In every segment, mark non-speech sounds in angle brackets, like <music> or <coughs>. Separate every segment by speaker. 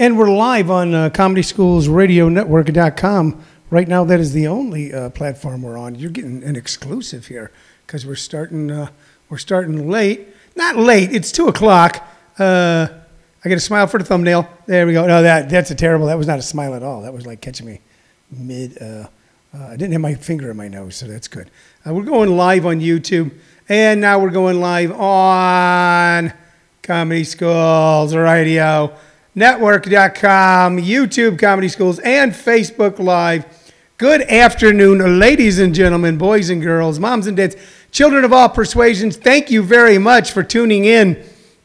Speaker 1: And we're live on uh, Comedy Schools Radio Network.com. Right now, that is the only uh, platform we're on. You're getting an exclusive here because we're starting. Uh, we're starting late. Not late. It's two o'clock. Uh, I get a smile for the thumbnail. There we go. No, that that's a terrible. That was not a smile at all. That was like catching me mid. Uh, uh, I didn't have my finger in my nose, so that's good. Uh, we're going live on YouTube, and now we're going live on Comedy Schools Radio Network.com, YouTube Comedy Schools, and Facebook Live. Good afternoon, ladies and gentlemen, boys and girls, moms and dads, children of all persuasions. Thank you very much for tuning in.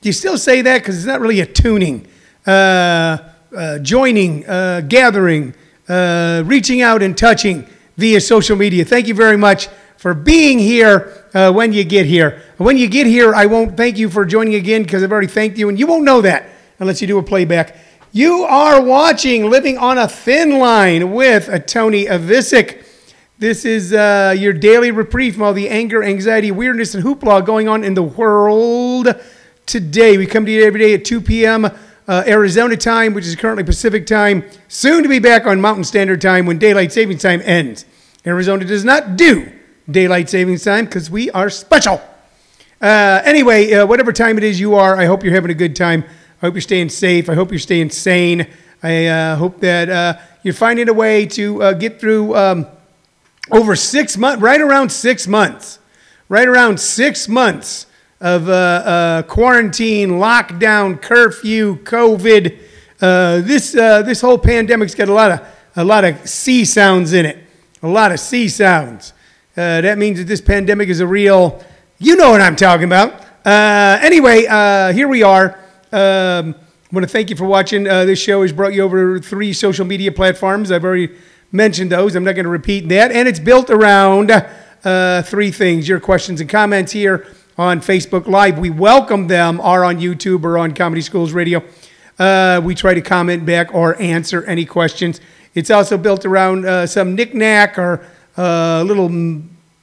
Speaker 1: Do you still say that? Because it's not really a tuning. Uh, uh, joining, uh, gathering, uh, reaching out and touching via social media. Thank you very much for being here uh, when you get here. When you get here, I won't thank you for joining again because I've already thanked you, and you won't know that unless you do a playback. You are watching Living on a Thin Line with a Tony Avisic. This is uh, your daily reprieve from all the anger, anxiety, weirdness, and hoopla going on in the world today. We come to you every day at 2 p.m. Uh, Arizona time, which is currently Pacific time, soon to be back on Mountain Standard Time when daylight savings time ends. Arizona does not do daylight savings time because we are special. Uh, anyway, uh, whatever time it is you are, I hope you're having a good time. I hope you're staying safe. I hope you're staying sane. I uh, hope that uh, you're finding a way to uh, get through um, over six months, right around six months, right around six months of uh, uh, quarantine, lockdown, curfew, COVID. Uh, this this whole pandemic's got a lot of a lot of C sounds in it, a lot of C sounds. That means that this pandemic is a real. You know what I'm talking about. Anyway, here we are. Um, I want to thank you for watching. this show has brought you over three social media platforms. I've already mentioned those. I'm not going to repeat that, and it's built around three things: your questions and comments here on Facebook Live. We welcome them, are on YouTube or on Comedy Schools Radio. Uh, we try to comment back or answer any questions. It's also built around uh, some knickknack or a uh, little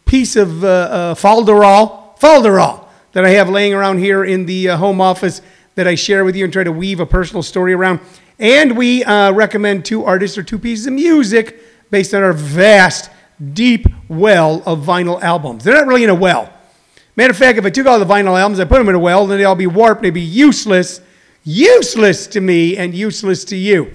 Speaker 1: piece of uh, uh, falderall, falderall that I have laying around here in the uh, home office that I share with you and try to weave a personal story around. And we uh, recommend two artists or two pieces of music based on our vast, deep well of vinyl albums. They're not really in a well Matter of fact, if I took all the vinyl albums, I put them in a well, then they'd all be warped. They'd be useless, useless to me and useless to you.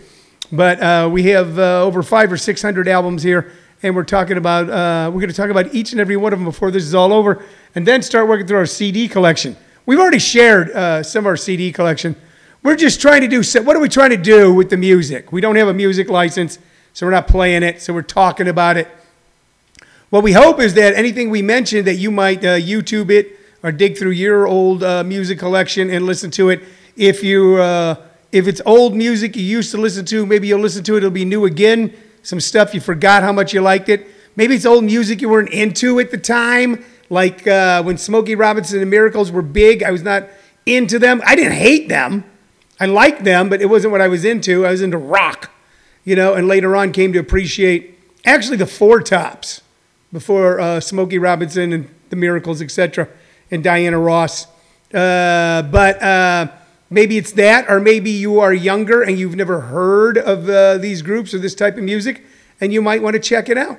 Speaker 1: But uh, we have uh, over five or six hundred albums here, and we're talking about uh, we're going to talk about each and every one of them before this is all over, and then start working through our CD collection. We've already shared uh, some of our CD collection. We're just trying to do what are we trying to do with the music? We don't have a music license, so we're not playing it. So we're talking about it. What we hope is that anything we mention that you might uh, YouTube it or dig through your old uh, music collection and listen to it. If you uh, if it's old music you used to listen to, maybe you'll listen to it. It'll be new again. Some stuff you forgot how much you liked it. Maybe it's old music you weren't into at the time, like uh, when Smokey Robinson and the Miracles were big. I was not into them. I didn't hate them. I liked them, but it wasn't what I was into. I was into rock, you know. And later on, came to appreciate actually the Four Tops before uh, Smokey Robinson and the Miracles, etc., and Diana Ross. Uh, but uh, maybe it's that, or maybe you are younger and you've never heard of uh, these groups or this type of music, and you might want to check it out.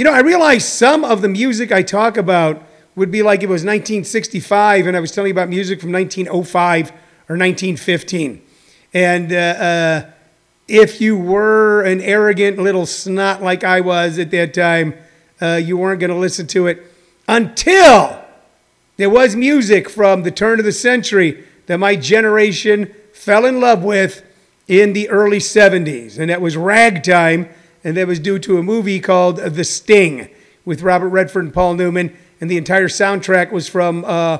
Speaker 1: You know, I realize some of the music I talk about would be like it was 1965, and I was telling you about music from 1905 or 1915. And uh, uh, if you were an arrogant little snot like I was at that time, uh, you weren't going to listen to it until there was music from the turn of the century that my generation fell in love with in the early 70s. And that was ragtime, and that was due to a movie called The Sting with Robert Redford and Paul Newman. And the entire soundtrack was from uh,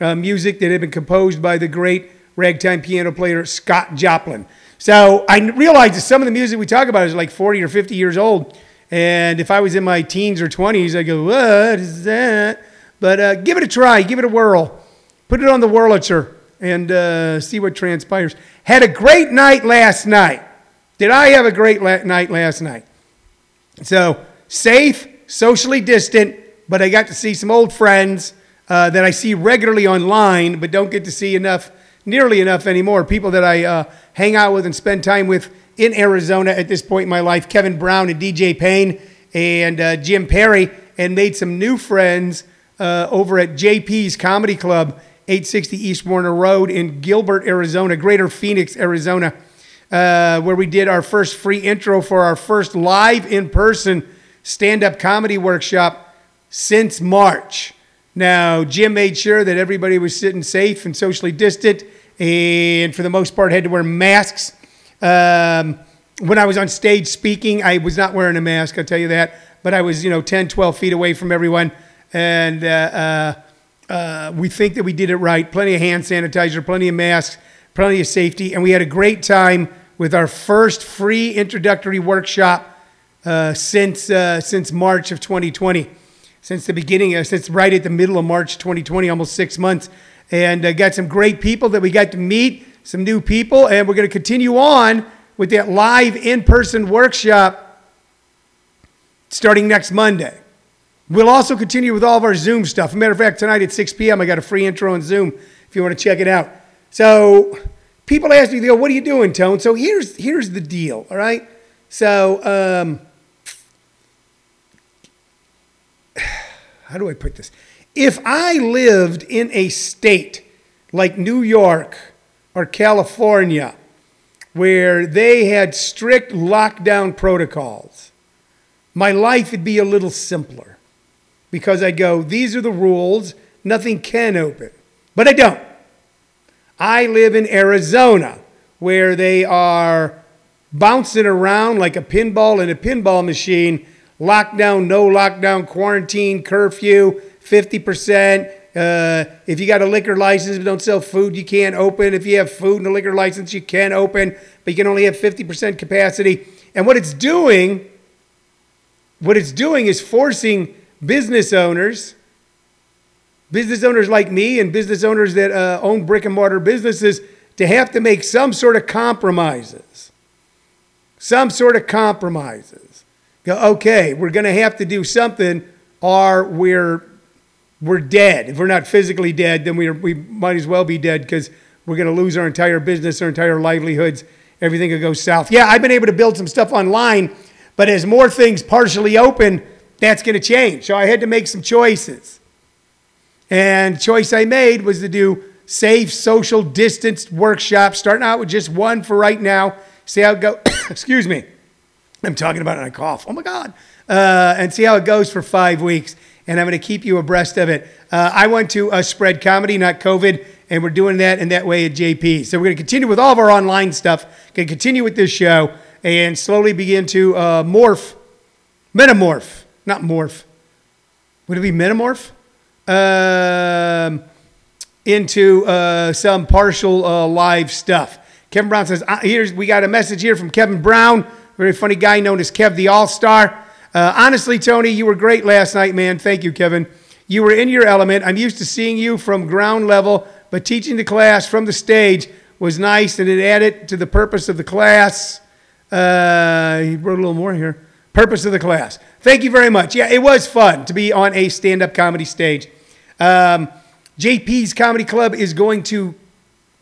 Speaker 1: uh, music that had been composed by the great ragtime piano player Scott Joplin. So I realized that some of the music we talk about is like 40 or 50 years old. And if I was in my teens or 20s, I'd go, what is that? But uh, give it a try, give it a whirl. Put it on the Wurlitzer and uh, see what transpires. Had a great night last night. Did I have a great la- night last night? So, safe, socially distant, but I got to see some old friends uh, that I see regularly online, but don't get to see enough nearly enough anymore. People that I uh, hang out with and spend time with in Arizona at this point in my life Kevin Brown and DJ Payne and uh, Jim Perry, and made some new friends uh, over at JP's Comedy Club, 860 East Warner Road in Gilbert, Arizona, Greater Phoenix, Arizona, uh, where we did our first free intro for our first live in person stand up comedy workshop since March. Now, Jim made sure that everybody was sitting safe and socially distant, and for the most part, had to wear masks. Um, when I was on stage speaking, I was not wearing a mask, I'll tell you that, but I was, you know, 10, 12 feet away from everyone. And uh, uh, uh, we think that we did it right. Plenty of hand sanitizer, plenty of masks, plenty of safety. And we had a great time with our first free introductory workshop uh, since, uh, since March of 2020 since the beginning, uh, since right at the middle of March 2020, almost six months. And uh, got some great people that we got to meet, some new people, and we're going to continue on with that live in person workshop starting next Monday. We'll also continue with all of our Zoom stuff. Matter of fact, tonight at 6 p.m., I got a free intro on Zoom if you want to check it out. So people ask me, they go, What are you doing, Tone? So here's, here's the deal, all right? So, um, how do I put this? If I lived in a state like New York or California, where they had strict lockdown protocols, my life would be a little simpler because I go, these are the rules, nothing can open. But I don't. I live in Arizona where they are bouncing around like a pinball in a pinball machine lockdown, no lockdown, quarantine, curfew, 50%. Uh, if you got a liquor license but don't sell food, you can't open. If you have food and a liquor license, you can open, but you can only have 50% capacity. And what it's doing, what it's doing is forcing business owners, business owners like me and business owners that uh, own brick and mortar businesses to have to make some sort of compromises. Some sort of compromises go, okay, we're going to have to do something, or we're we're dead. If we're not physically dead, then we we might as well be dead because we're going to lose our entire business, our entire livelihoods. Everything could go south. Yeah, I've been able to build some stuff online, but as more things partially open, that's going to change. So I had to make some choices. And choice I made was to do safe, social, distanced workshops, starting out with just one for right now. See how it go. <coughs> Excuse me. I'm talking about it and I cough. Oh my God. Uh, and see how it goes for five weeks. And I'm going to keep you abreast of it. Uh, I went to uh, Spread Comedy, not COVID, and we're doing that in that way at JP. So we're going to continue with all of our online stuff, going to continue with this show, and slowly begin to uh, morph, metamorph, not morph. Would it be metamorph? Um, into uh, some partial uh, live stuff. Kevin Brown says, "Here's we got a message here from Kevin Brown." very funny guy known as Kev the All Star. Uh, honestly, Tony, you were great last night, man. Thank you, Kevin. You were in your element. I'm used to seeing you from ground level, but teaching the class from the stage was nice and it added to the purpose of the class. Uh, he wrote a little more here. Purpose of the class. Thank you very much. Yeah, it was fun to be on a stand up comedy stage. Um, JP's Comedy Club is going to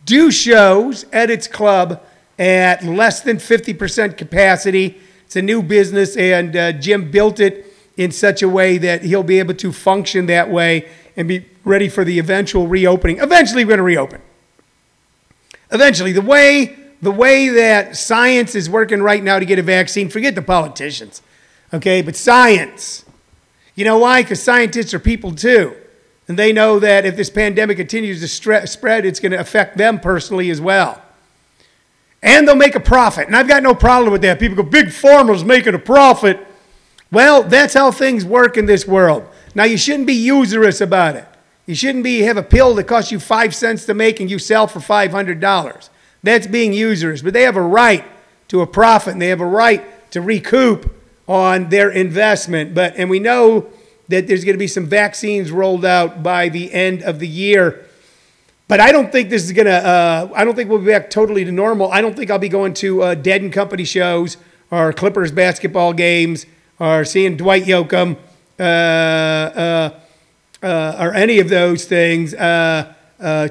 Speaker 1: do shows at its club at less than 50% capacity. It's a new business, and uh, Jim built it in such a way that he'll be able to function that way and be ready for the eventual reopening. Eventually, we're going to reopen. Eventually, the way the way that science is working right now to get a vaccine, forget the politicians, okay? But science. You know why? Because scientists are people too. And they know that if this pandemic continues to spread, it's going to affect them personally as well and they'll make a profit. And I've got no problem with that. People go, Big Pharma's making a profit. Well, that's how things work in this world. Now, you shouldn't be usurious about it. You shouldn't be have a pill that costs you five cents to make and you sell for $500. That's being users, But they have a right to a profit and they have a right to recoup on their investment. But and we know that there's going to be some vaccines rolled out by the end of the year but I don't think this is gonna. Uh, I don't think we'll be back totally to normal. I don't think I'll be going to uh, Dead and Company shows or Clippers basketball games or seeing Dwight Yoakam uh, uh, uh or any of those things. Uh,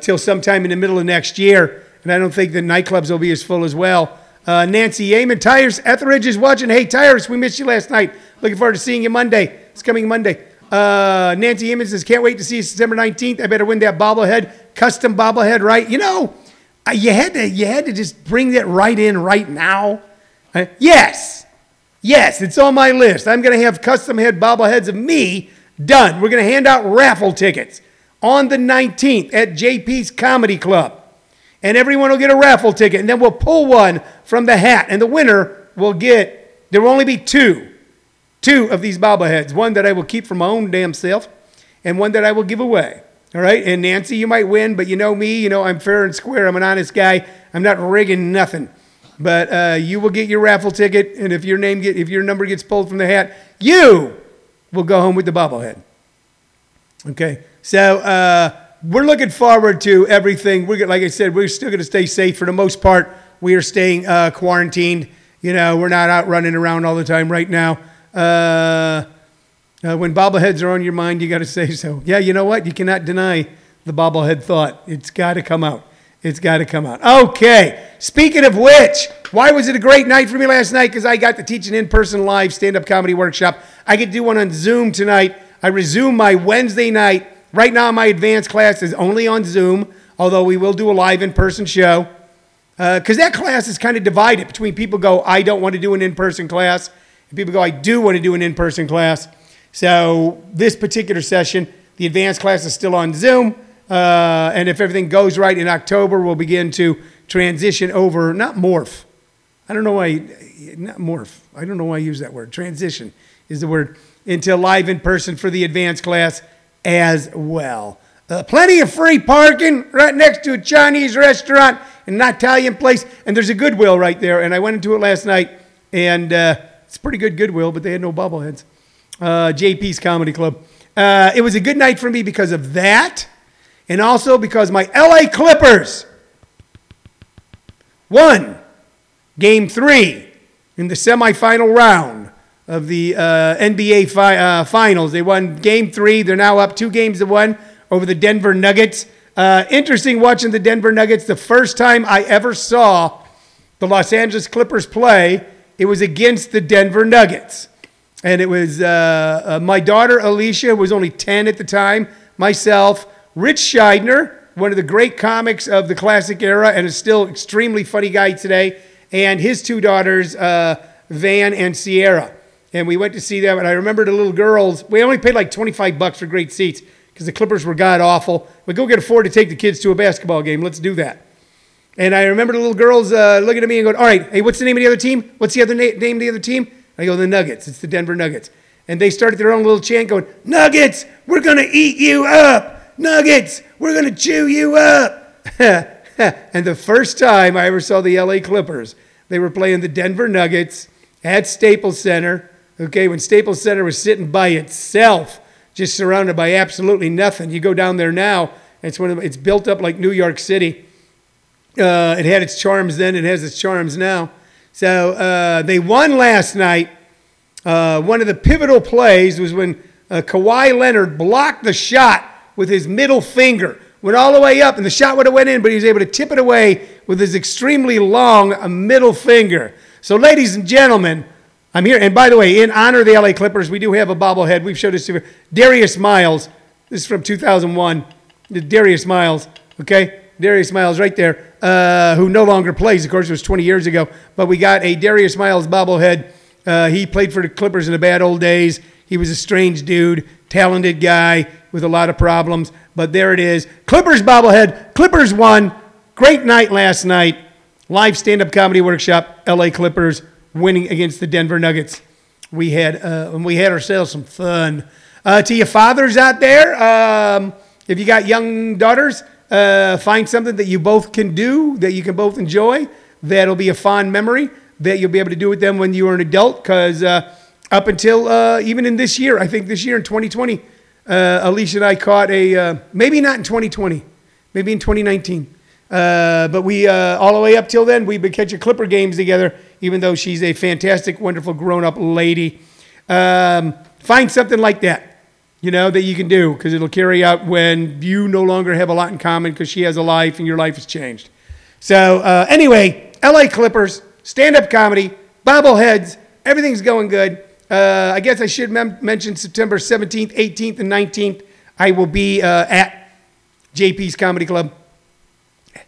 Speaker 1: till sometime in the middle of next year. And I don't think the nightclubs will be as full as well. Uh, Nancy Yeaman, Tires, Etheridge is watching. Hey, Tires, we missed you last night. Looking forward to seeing you Monday. It's coming Monday. Uh, Nancy Yeaman says, can't wait to see you September 19th. I better win that bobblehead, custom bobblehead, right? You know, you had to you had to just bring that right in right now. Uh, yes, yes, it's on my list. I'm going to have custom head bobbleheads of me done. We're going to hand out raffle tickets on the 19th at JP's Comedy Club, and everyone will get a raffle ticket, and then we'll pull one from the hat, and the winner will get. There will only be two, two of these bobbleheads. One that I will keep for my own damn self, and one that I will give away. All right. And Nancy, you might win, but you know me, you know, I'm fair and square. I'm an honest guy. I'm not rigging nothing. But uh, you will get your raffle ticket, and if your name get, if your number gets pulled from the hat, you will go home with the bobblehead. Okay. So uh, we're looking forward to everything. We're like I said, we're still going to stay safe for the most part. We are staying uh, quarantined. You know, we're not out running around all the time right now. Uh, uh, when bobbleheads are on your mind, you got to say so. Yeah, you know what? You cannot deny the bobblehead thought. It's got to come out. It's got to come out. Okay. Speaking of which, why was it a great night for me last night? Because I got to teach an in person live stand up comedy workshop. I to do one on Zoom tonight. I resume my Wednesday night. Right now, my advanced class is only on Zoom, although we will do a live in person show. Because uh, that class is kind of divided between people go, I don't want to do an in person class, and people go, I do want to do an in person class. So this particular session, the advanced class is still on Zoom. Uh, and if everything goes right in October, we'll begin to transition over, not morph. I don't know why, not morph. I don't know why I use that word. Transition is the word into live in person for the advanced class as well. Uh, plenty of free parking right next to a Chinese restaurant and an Italian place. And there's a Goodwill right there. And I went into it last night, and uh, it's pretty good Goodwill, but they had no bobbleheads uh, JP's Comedy Club. Uh, it was a good night for me because of that, and also because my LA Clippers won game three in the semifinal round of the uh, NBA fi- uh, finals. They won game three. They're now up two games to one over the Denver Nuggets. Uh, interesting watching the Denver Nuggets. The first time I ever saw the Los Angeles Clippers play, it was against the Denver Nuggets. And it was uh, uh, my daughter Alicia was only 10 at the time, myself, Rich Scheidner, one of the great comics of the classic era and is still extremely funny guy today, and his two daughters, uh, Van and Sierra. And we went to see them, and I remember the little girls. We only paid like 25 bucks for great seats because the Clippers were god awful. But go get afford to take the kids to a basketball game. Let's do that. And I remember the little girls uh, looking at me and going, "All right, hey, what's the name of the other team? What's the other na- name of the other team?" I go, the Nuggets. It's the Denver Nuggets. And they started their own little chant going, Nuggets, we're to eat you up. Nuggets, we're to chew you up. <laughs> and the first time I ever saw the LA Clippers, they were playing the Denver Nuggets at Staples Center. Okay, when Staples Center was sitting by itself, just surrounded by absolutely nothing. You go down there now, it's one of it's built up like New York City. Uh, it had its charms then, it has its charms now. So uh, they won last night. Uh, one of the pivotal plays was when uh, Kawhi Leonard blocked the shot with his middle finger. Went all the way up, and the shot would have went in, but he was able to tip it away with his extremely long uh, middle finger. So, ladies and gentlemen, I'm here. And by the way, in honor of the LA Clippers, we do have a bobblehead. We've showed this to. Darius Miles. This is from 2001. Darius Miles. Okay? Darius Miles right there uh, who no longer plays. Of course, it was 20 years ago. But we got a Darius Miles bobblehead. Uh, he played for the Clippers in the bad old days. He was a strange dude, talented guy with a lot of problems. But there it is. Clippers bobblehead. Clippers won. Great night last night. Live stand up comedy workshop. LA Clippers winning against the Denver Nuggets. We had, uh, we had ourselves some fun. Uh, to your fathers out there, um, if you got young daughters, uh, find something that you both can do, that you can both enjoy. That'll be a fond memory that you'll be able to do with them when you are an adult. Because uh, up until uh, even in this year, I think this year in 2020, uh, Alicia and I caught a, maybe not in 2020, maybe in 2019. Uh, but we, all the way up till then, we've been catching Clipper games together, even though she's a fantastic, wonderful grown up lady. Um, find something like that you know, that you can do because it'll carry out when you no longer have a lot in common because she has a life and your life has changed. So, uh, anyway, LA Clippers, stand up comedy, bobbleheads, everything's going good. Uh, I guess I should mem- mention September 17th, 18th, and 19th. I will be uh, at JP's Comedy Club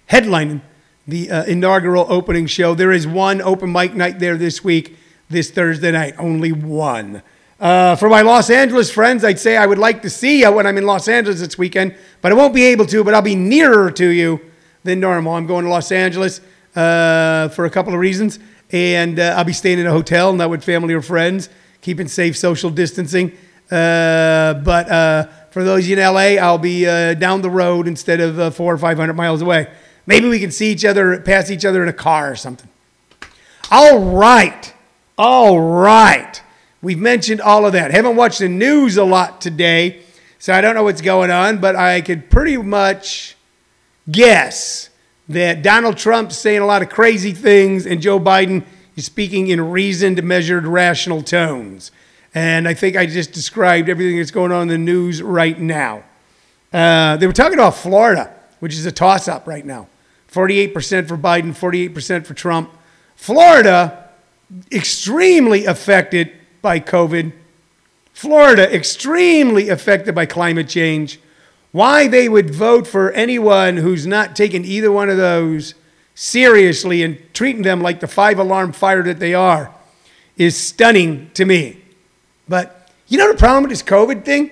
Speaker 1: headlining the uh, inaugural opening show. There is one open mic night there this week, this Thursday night, only one. Uh, for my Los Angeles friends, I'd say I would like to see you when I'm in Los Angeles this weekend, but I won't be able to, but I'll be nearer to you than normal. I'm going to Los Angeles uh, for a couple of reasons, and uh, I'll be staying in a hotel, not with family or friends keeping safe social distancing. Uh, but uh, for those in LA, I'll be down the road instead of four or 500 miles away. Maybe we can see each other, pass each other in a car or something. All right. All right. We've mentioned all of that. Haven't watched the news a lot today, so I don't know what's going on, but I could pretty much guess that Donald Trump's saying a lot of crazy things and Joe Biden is speaking in reasoned, measured, rational tones. And I think I just described everything that's going on in the news right now. Uh, they were talking about Florida, which is a toss up right now 48% for Biden, 48% for Trump. Florida, extremely affected by COVID. Florida, extremely affected by climate change. Why they would vote for anyone who's not taken either one of those seriously and treating them like the five alarm fire that they are is stunning to me. But you know the problem with this COVID thing?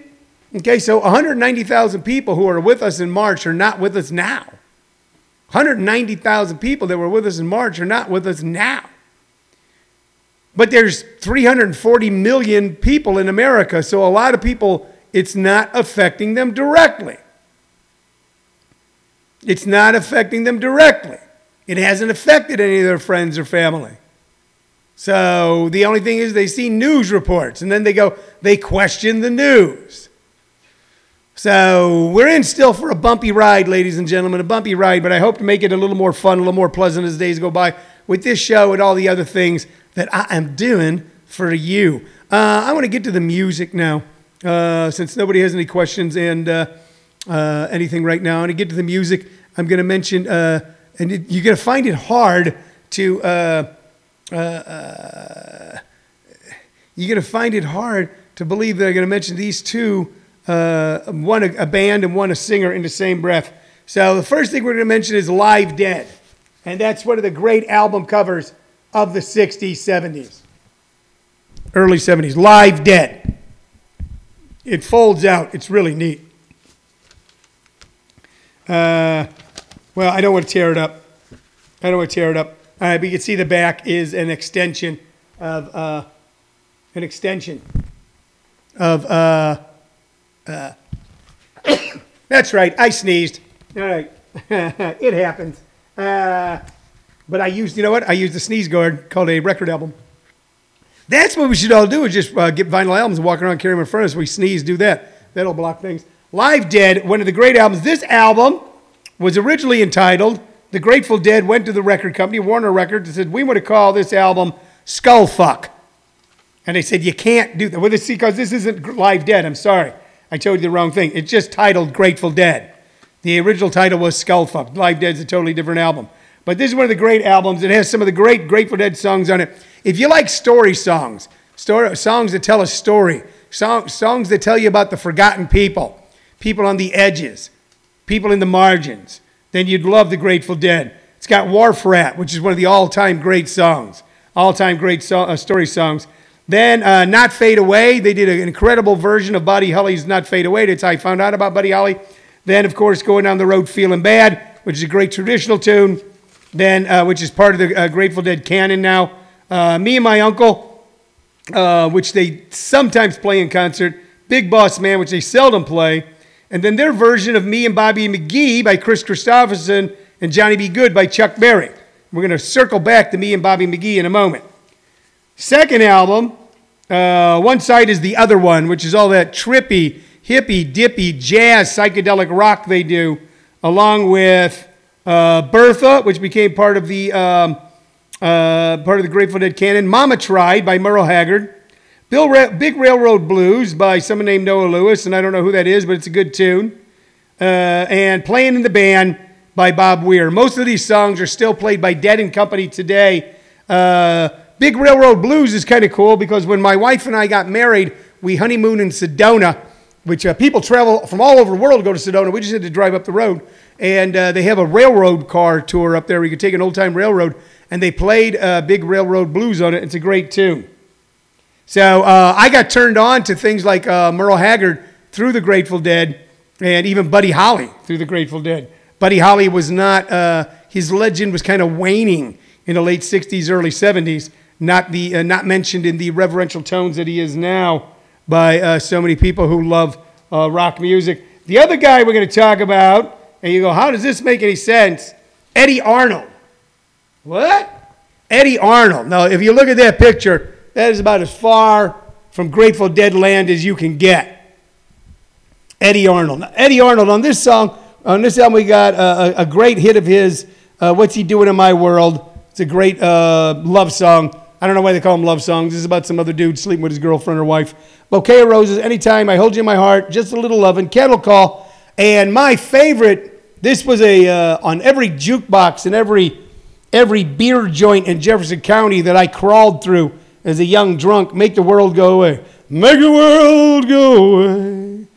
Speaker 1: Okay, so 190,000 people who are with us in March are not with us now. 190,000 people that were with us in March are not with us now. But there's 340 million people in America, so a lot of people, it's not affecting them directly. It's not affecting them directly. It hasn't affected any of their friends or family. So the only thing is they see news reports and then they go, they question the news. So we're in still for a bumpy ride, ladies and gentlemen, a bumpy ride, but I hope to make it a little more fun, a little more pleasant as days go by with this show and all the other things that I am doing for you. Uh, I want to get to the music now, uh, since nobody has any questions and uh, uh anything right now. I want to get to the music. I'm going to mention uh, and it, you're going to find it hard to uh, you're going to find it hard to believe that I'm going to mention these two, uh, one a, band and one a singer in the same breath. So the first thing we're going to mention is Live Dead, and that's one of the great album covers of the 60s, 70s, early 70s. Live Dead. It folds out. It's really neat. Uh, well, I don't want to tear it up. I don't want to tear it up. All right, but you can see the back is an extension of uh, an extension of. Uh, <coughs> that's right. I sneezed. All right, <laughs> it happens. Uh, but I used, you know what? I used a sneeze guard called a record album. That's what we should all do is just uh, get vinyl albums and walk around carrying them in front of us. We sneeze, do that. That'll block things. Live Dead, one of the great albums. This album was originally entitled The Grateful Dead went to the record company, Warner Records, and said, We want to call this album Skullfuck. And they said, You can't do that. Well, this, because this isn't Live Dead. I'm sorry. I told you the wrong thing. It's just titled Grateful Dead. The original title was Skullfuck. Live Dead's a totally different album. But this is one of the great albums. It has some of the great Grateful Dead songs on it. If you like story songs, story, songs that tell a story, song, songs that tell you about the forgotten people, people on the edges, people in the margins, then you'd love the Grateful Dead. It's got Wharf Rat, which is one of the all time great songs, all time great so- uh, story songs. Then uh, Not Fade Away, they did an incredible version of Buddy Holly's Not Fade Away. That's how I found out about Buddy Holly. Then, of course, Going Down the Road Feeling Bad, which is a great traditional tune, then uh, which is part of the uh, Grateful Dead canon now. Uh, Me and My Uncle, uh, which they sometimes play in concert. Big Boss Man, which they seldom play and then their version of Me and Bobby McGee by Kris Kristofferson and Johnny B. Goode by Chuck Berry. We're going to circle back to Me and Bobby McGee in a moment. Second album, uh, one side is the other one, which is all that trippy, hippy, dippy, jazz, psychedelic rock they do, along with uh, Bertha, which became part of the um, uh, part of the Grateful Dead canon. Mama Tried by Merle Haggard.
Speaker 2: Bill Ra- Big Railroad Blues by someone named Noah Lewis, and I don't know who that is, but it's a good tune. Uh, and Playing in the Band by Bob Weir. Most of these songs are still played by Dead and Company today. Big Railroad Blues is kind of cool because when my wife and I got married, we honeymooned in Sedona, which uh, people travel from all over the world to go to Sedona. We just had to drive up the road. And uh, they have a railroad car tour up there. We could take an old time railroad. And they played uh, Big Railroad Blues on it. It's a great tune. So uh, I got turned on to things like uh, Merle Haggard through the Grateful Dead and even Buddy Holly through the Grateful Dead. Buddy Holly was not, uh, his legend was kind of waning in the late 60s, early 70s, not, the, uh, not mentioned in the reverential tones that he is now by uh, so many people who love uh, rock music. The other guy we're going to talk about, and you go, how does this make any sense? Eddy Arnold. What? Eddy Arnold. Now, if you look at that picture, that is about as far from Grateful Dead land as you can get. Eddy Arnold. Now, Eddy Arnold on this song, on this album, we got a, a great hit of his. Uh, What's he doing in my world? It's a great uh, love song. I don't know why they call them love songs. This is about some other dude sleeping with his girlfriend or wife. Bouquet of roses. Anytime I hold you in my heart, just a little loving. Cattle call. And my favorite. This was a uh, on every jukebox and every every beer joint in Jefferson County that I crawled through as a young drunk. Make the world go away. Make the world go away.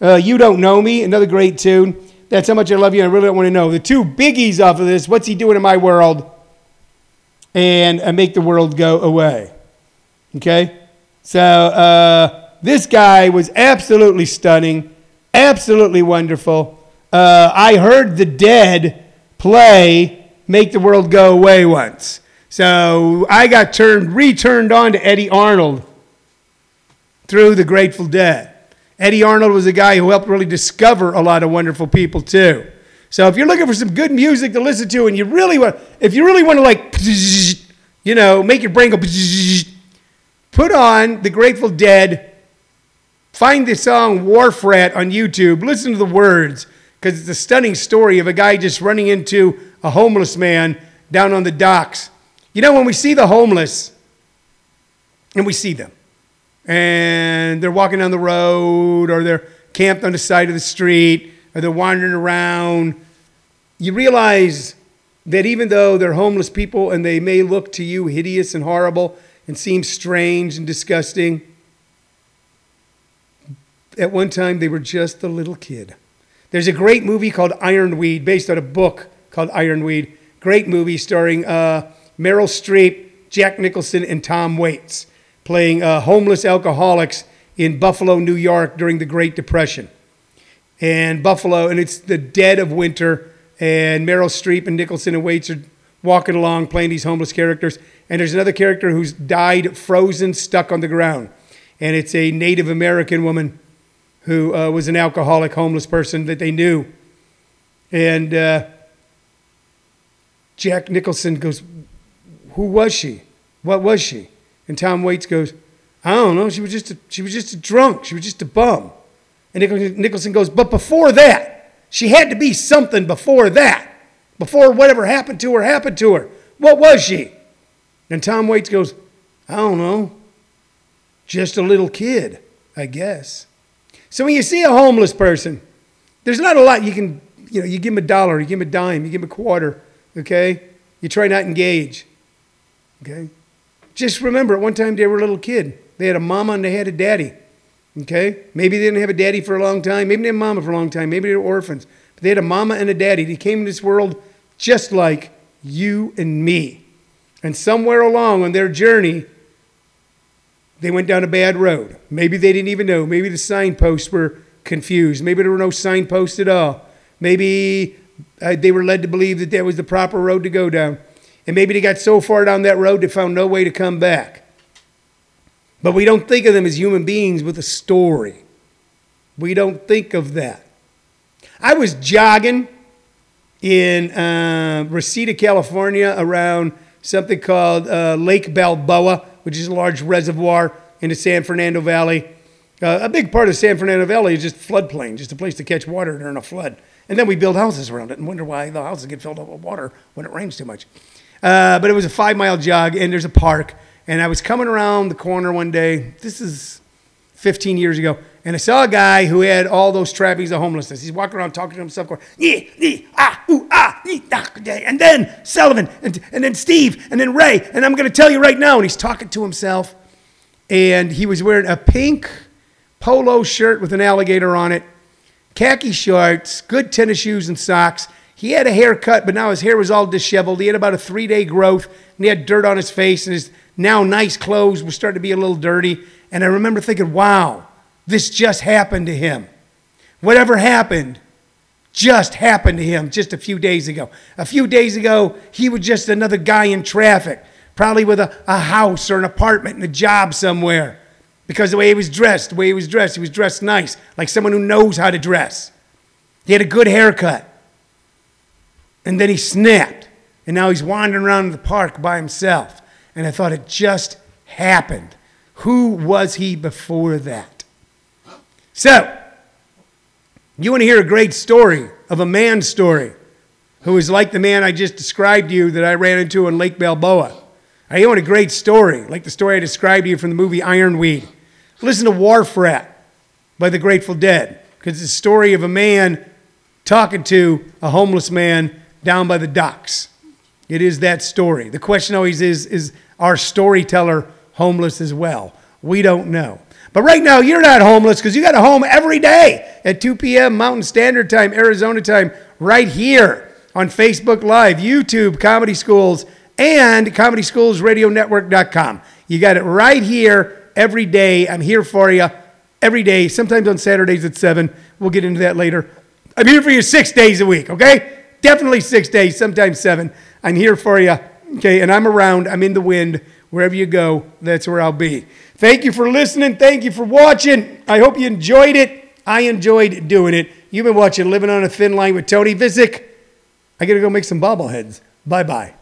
Speaker 2: Uh, you don't know me. Another great tune. That's how much I love you. I really don't want to know. The two biggies off of this. What's he doing in my world? And make the world go away. Okay. So uh, this guy was absolutely stunning, absolutely wonderful. Uh, I heard the Dead play "Make the World Go Away" once, so I got turned, returned on to Eddy Arnold through the Grateful Dead. Eddy Arnold was a guy who helped really discover a lot of wonderful people too. So if you're looking for some good music to listen to, and you really want, if you really want to like, you know, make your brain go, put on the Grateful Dead. Find the song Wharf Rat on YouTube. Listen to the words because it's a stunning story of a guy just running into a homeless man down on the docks. You know, when we see the homeless, and we see them, and they're walking down the road, or they're camped on the side of the street, or they're wandering around, you realize that even though they're homeless people and they may look to you hideous and horrible and seem strange and disgusting, at one time they were just a little kid. There's a great movie called Ironweed, based on a book called Ironweed. Great movie starring uh, Meryl Streep, Jack Nicholson, and Tom Waits, playing uh, homeless alcoholics in Buffalo, New York during the Great Depression. And Buffalo, and it's the dead of winter, and Meryl Streep and Nicholson and Waits are walking along playing these homeless characters. And there's another character who's died frozen, stuck on the ground. And it's a Native American woman who uh, was an alcoholic, homeless person that they knew. And uh, Jack Nicholson goes, Who was she? What was she? And Tom Waits goes, I don't know. She was just a, she was just a drunk. She was just a bum. And Nicholson goes, But before that, she had to be something before that. Before whatever happened to her happened to her. What was she? And Tom Waits goes, I don't know. Just a little kid, I guess. So when you see a homeless person, there's not a lot you can, you know, you give them a dollar, you give them a dime, you give them a quarter, okay? You try not to engage, okay? Just remember, at one time they were a little kid. They had a mama and they had a daddy, okay? Maybe they didn't have a daddy for a long time. Maybe they had a mama for a long time. Maybe they were orphans. But they had a mama and a daddy. They came in this world just like you and me. And somewhere along on their journey, they went down a bad road. Maybe they didn't even know. Maybe the signposts were confused. Maybe there were no signposts at all. Maybe uh, they were led to believe that that was the proper road to go down. And maybe they got so far down that road they found no way to come back. But we don't think of them as human beings with a story. We don't think of that. I was jogging in uh, Reseda, California, around something called uh, Lake Balboa, which is a large reservoir in the San Fernando Valley. Uh, a big part of San Fernando Valley is just floodplain, just a place to catch water during a flood. And then we build houses around it and wonder why the houses get filled up with water when it rains too much. Uh, but it was a five mile jog, and there's a park. And I was coming around the corner one day. This is 15 years ago. And I saw a guy who had all those trappings of homelessness. He's walking around talking to himself, going, yeah, yeah, ah, ooh, ah, ee, ah. And then Sullivan, and, and then Steve, and then Ray. And I'm going to tell you right now. And he's talking to himself. And he was wearing a pink polo shirt with an alligator on it, khaki shorts, good tennis shoes and socks. He had a haircut, but now his hair was all disheveled. He had about a three day growth, and he had dirt on his face, and his now nice clothes were starting to be a little dirty. And I remember thinking, wow, this just happened to him. Whatever happened just happened to him just a few days ago. A few days ago, he was just another guy in traffic, probably with a, a house or an apartment and a job somewhere. Because the way he was dressed, the way he was dressed, he was dressed nice, like someone who knows how to dress. He had a good haircut. And then he snapped. And now he's wandering around the park by himself. And I thought it just happened. Who was he before that? So, you want to hear a great story of a man's story who is like the man I just described to you that I ran into in Lake Balboa. You want a great story, like the story I described to you from the movie Ironweed. Listen to Wharf Rat by the Grateful Dead, because it's a story of a man talking to a homeless man down by the docks. It is that story. The question always is is our storyteller homeless as well? We don't know. But right now, you're not homeless because you got a home every day at 2 p.m. Mountain Standard Time, Arizona time, right here on Facebook Live, YouTube, Comedy Schools, and ComedySchoolsRadioNetwork.com. You got it right here every day. I'm here for you every day, sometimes on Saturdays at 7. We'll get into that later. I'm here for you six days a week, okay? Definitely six days, sometimes seven. I'm here for you, okay? And I'm around, I'm in the wind. Wherever you go, that's where I'll be. Thank you for listening. Thank you for watching. I hope you enjoyed it. I enjoyed doing it. You've been watching Living on a Thin Line with Tony Vicich. I got to go make some bobbleheads. Bye bye.